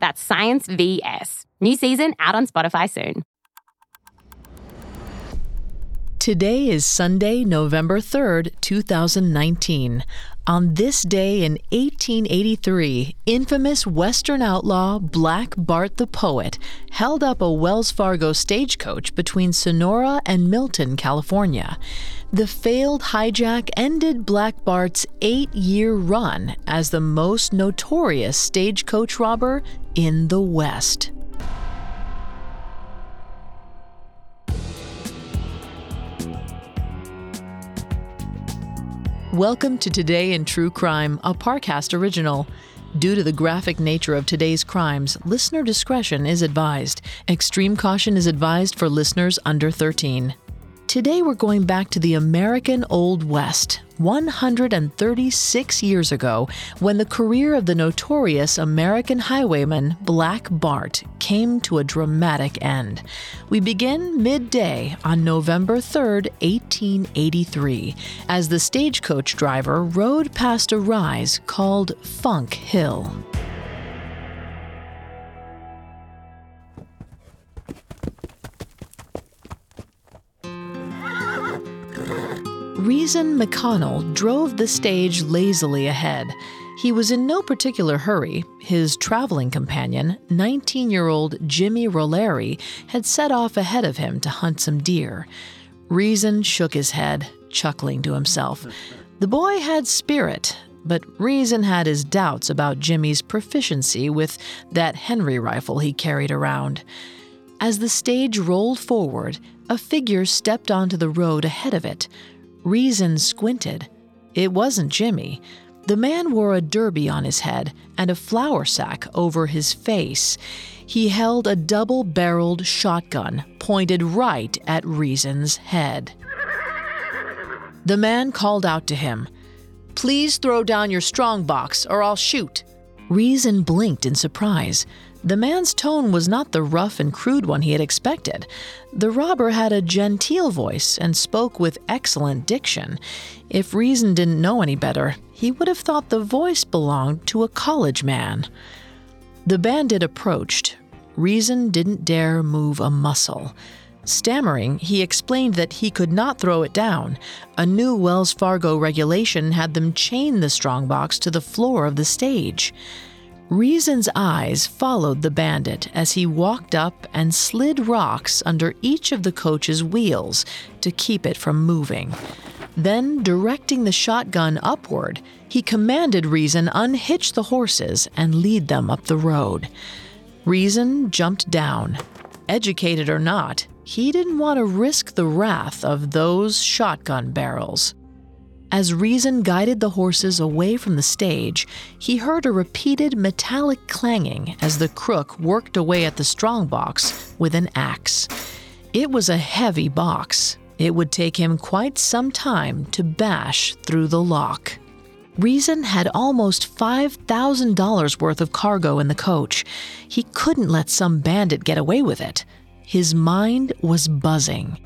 That's Science VS. New season out on Spotify soon. Today is Sunday, November 3rd, 2019. On this day in 1883, infamous Western outlaw Black Bart the Poet held up a Wells Fargo stagecoach between Sonora and Milton, California. The failed hijack ended Black Bart's eight year run as the most notorious stagecoach robber in the West. Welcome to Today in True Crime, a Parcast original. Due to the graphic nature of today's crimes, listener discretion is advised. Extreme caution is advised for listeners under 13. Today we're going back to the American Old West, 136 years ago, when the career of the notorious American highwayman Black Bart came to a dramatic end. We begin midday on November 3, 1883, as the stagecoach driver rode past a rise called Funk Hill. Reason McConnell drove the stage lazily ahead. He was in no particular hurry. His traveling companion, 19 year old Jimmy Rolleri, had set off ahead of him to hunt some deer. Reason shook his head, chuckling to himself. The boy had spirit, but Reason had his doubts about Jimmy's proficiency with that Henry rifle he carried around. As the stage rolled forward, a figure stepped onto the road ahead of it. Reason squinted. It wasn't Jimmy. The man wore a derby on his head and a flour sack over his face. He held a double barreled shotgun pointed right at Reason's head. The man called out to him, Please throw down your strongbox or I'll shoot. Reason blinked in surprise. The man's tone was not the rough and crude one he had expected. The robber had a genteel voice and spoke with excellent diction. If Reason didn't know any better, he would have thought the voice belonged to a college man. The bandit approached. Reason didn't dare move a muscle. Stammering, he explained that he could not throw it down. A new Wells Fargo regulation had them chain the strongbox to the floor of the stage. Reason's eyes followed the bandit as he walked up and slid rocks under each of the coach's wheels to keep it from moving. Then, directing the shotgun upward, he commanded Reason unhitch the horses and lead them up the road. Reason jumped down. Educated or not, he didn't want to risk the wrath of those shotgun barrels. As Reason guided the horses away from the stage, he heard a repeated metallic clanging as the crook worked away at the strongbox with an axe. It was a heavy box. It would take him quite some time to bash through the lock. Reason had almost $5,000 worth of cargo in the coach. He couldn't let some bandit get away with it. His mind was buzzing.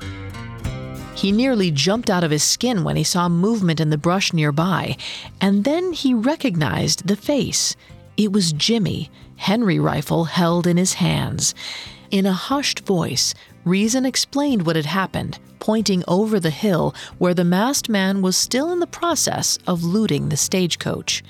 He nearly jumped out of his skin when he saw movement in the brush nearby, and then he recognized the face. It was Jimmy, Henry rifle held in his hands. In a hushed voice, Reason explained what had happened, pointing over the hill where the masked man was still in the process of looting the stagecoach.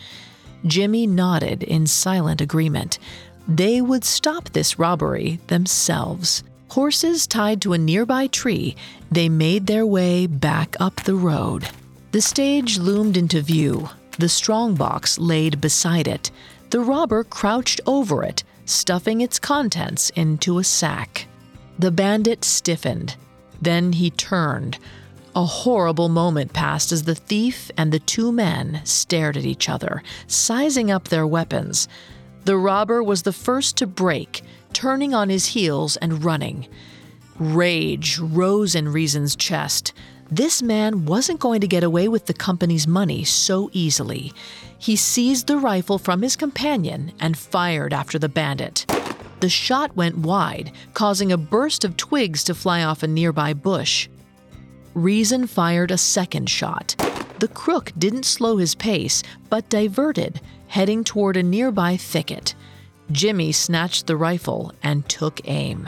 Jimmy nodded in silent agreement. They would stop this robbery themselves. Horses tied to a nearby tree, they made their way back up the road. The stage loomed into view, the strongbox laid beside it. The robber crouched over it, stuffing its contents into a sack. The bandit stiffened. Then he turned. A horrible moment passed as the thief and the two men stared at each other, sizing up their weapons. The robber was the first to break, turning on his heels and running. Rage rose in Reason's chest. This man wasn't going to get away with the company's money so easily. He seized the rifle from his companion and fired after the bandit. The shot went wide, causing a burst of twigs to fly off a nearby bush. Reason fired a second shot. The crook didn't slow his pace, but diverted, heading toward a nearby thicket. Jimmy snatched the rifle and took aim.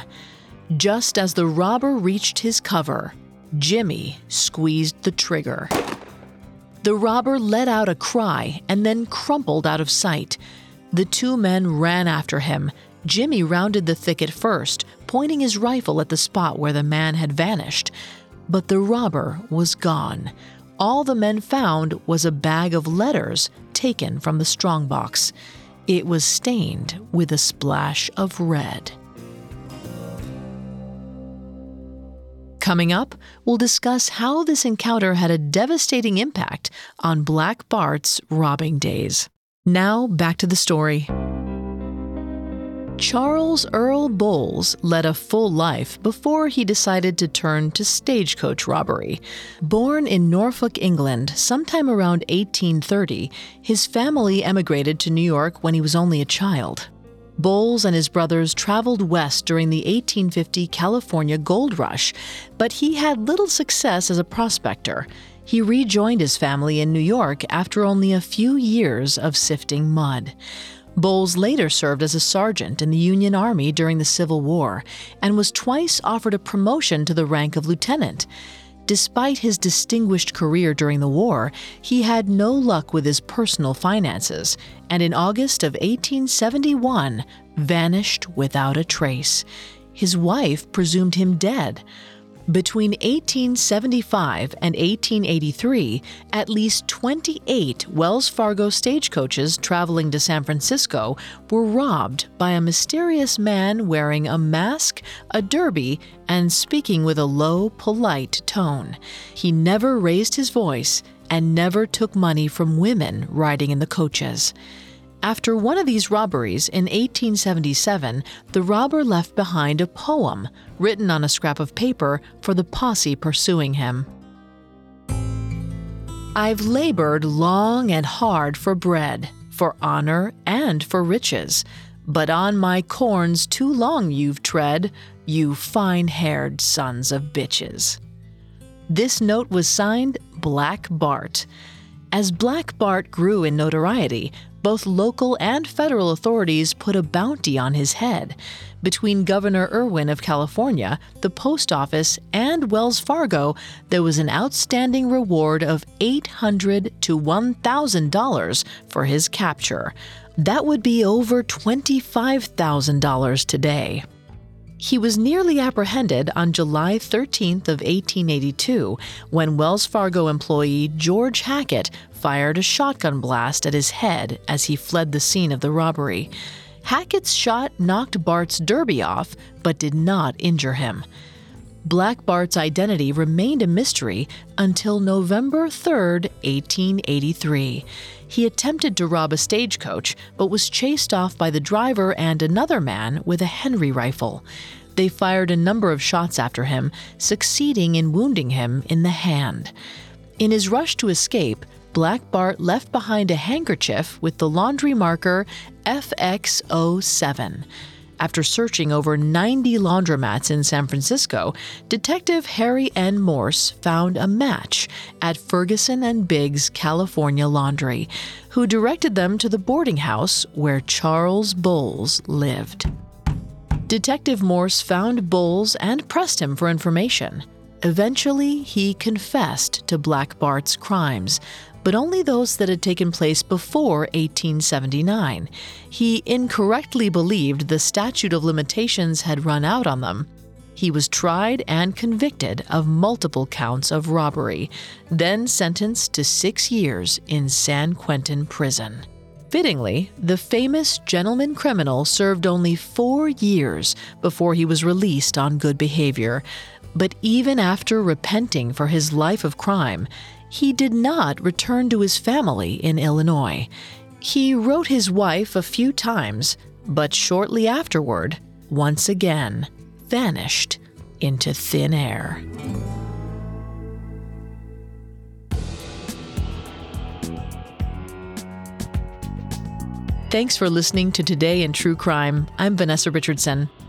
Just as the robber reached his cover, Jimmy squeezed the trigger. The robber let out a cry and then crumpled out of sight. The two men ran after him. Jimmy rounded the thicket first, pointing his rifle at the spot where the man had vanished. But the robber was gone. All the men found was a bag of letters taken from the strongbox. It was stained with a splash of red. Coming up, we'll discuss how this encounter had a devastating impact on Black Bart's robbing days. Now, back to the story. Charles Earl Bowles led a full life before he decided to turn to stagecoach robbery. Born in Norfolk, England, sometime around 1830, his family emigrated to New York when he was only a child. Bowles and his brothers traveled west during the 1850 California gold rush, but he had little success as a prospector. He rejoined his family in New York after only a few years of sifting mud. Bowles later served as a sergeant in the Union Army during the Civil War and was twice offered a promotion to the rank of lieutenant. Despite his distinguished career during the war, he had no luck with his personal finances, and in August of 1871 vanished without a trace. His wife presumed him dead. Between 1875 and 1883, at least 28 Wells Fargo stagecoaches traveling to San Francisco were robbed by a mysterious man wearing a mask, a derby, and speaking with a low, polite tone. He never raised his voice and never took money from women riding in the coaches. After one of these robberies in 1877, the robber left behind a poem written on a scrap of paper for the posse pursuing him. I've labored long and hard for bread, for honor, and for riches. But on my corns too long you've tread, you fine haired sons of bitches. This note was signed Black Bart. As Black Bart grew in notoriety, both local and federal authorities put a bounty on his head. Between Governor Irwin of California, the post office, and Wells Fargo, there was an outstanding reward of 800 to $1,000 for his capture. That would be over $25,000 today. He was nearly apprehended on July 13th of 1882 when Wells Fargo employee George Hackett fired a shotgun blast at his head as he fled the scene of the robbery. Hackett's shot knocked Bart's derby off but did not injure him. Black Bart's identity remained a mystery until November 3, 1883. He attempted to rob a stagecoach, but was chased off by the driver and another man with a Henry rifle. They fired a number of shots after him, succeeding in wounding him in the hand. In his rush to escape, Black Bart left behind a handkerchief with the laundry marker FX07. After searching over 90 laundromats in San Francisco, Detective Harry N. Morse found a match at Ferguson and Biggs California Laundry, who directed them to the boarding house where Charles Bowles lived. Detective Morse found Bowles and pressed him for information. Eventually, he confessed to Black Bart's crimes, but only those that had taken place before 1879. He incorrectly believed the statute of limitations had run out on them. He was tried and convicted of multiple counts of robbery, then sentenced to six years in San Quentin prison. Fittingly, the famous gentleman criminal served only four years before he was released on good behavior. But even after repenting for his life of crime, he did not return to his family in Illinois. He wrote his wife a few times, but shortly afterward once again vanished into thin air. Thanks for listening to Today in True Crime. I'm Vanessa Richardson.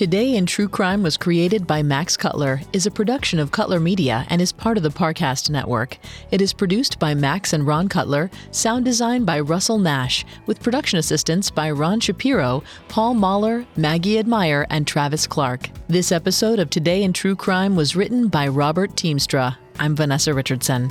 Today in True Crime was created by Max Cutler, is a production of Cutler Media, and is part of the Parcast Network. It is produced by Max and Ron Cutler, sound design by Russell Nash, with production assistance by Ron Shapiro, Paul Mahler, Maggie Admire, and Travis Clark. This episode of Today in True Crime was written by Robert Teamstra. I'm Vanessa Richardson.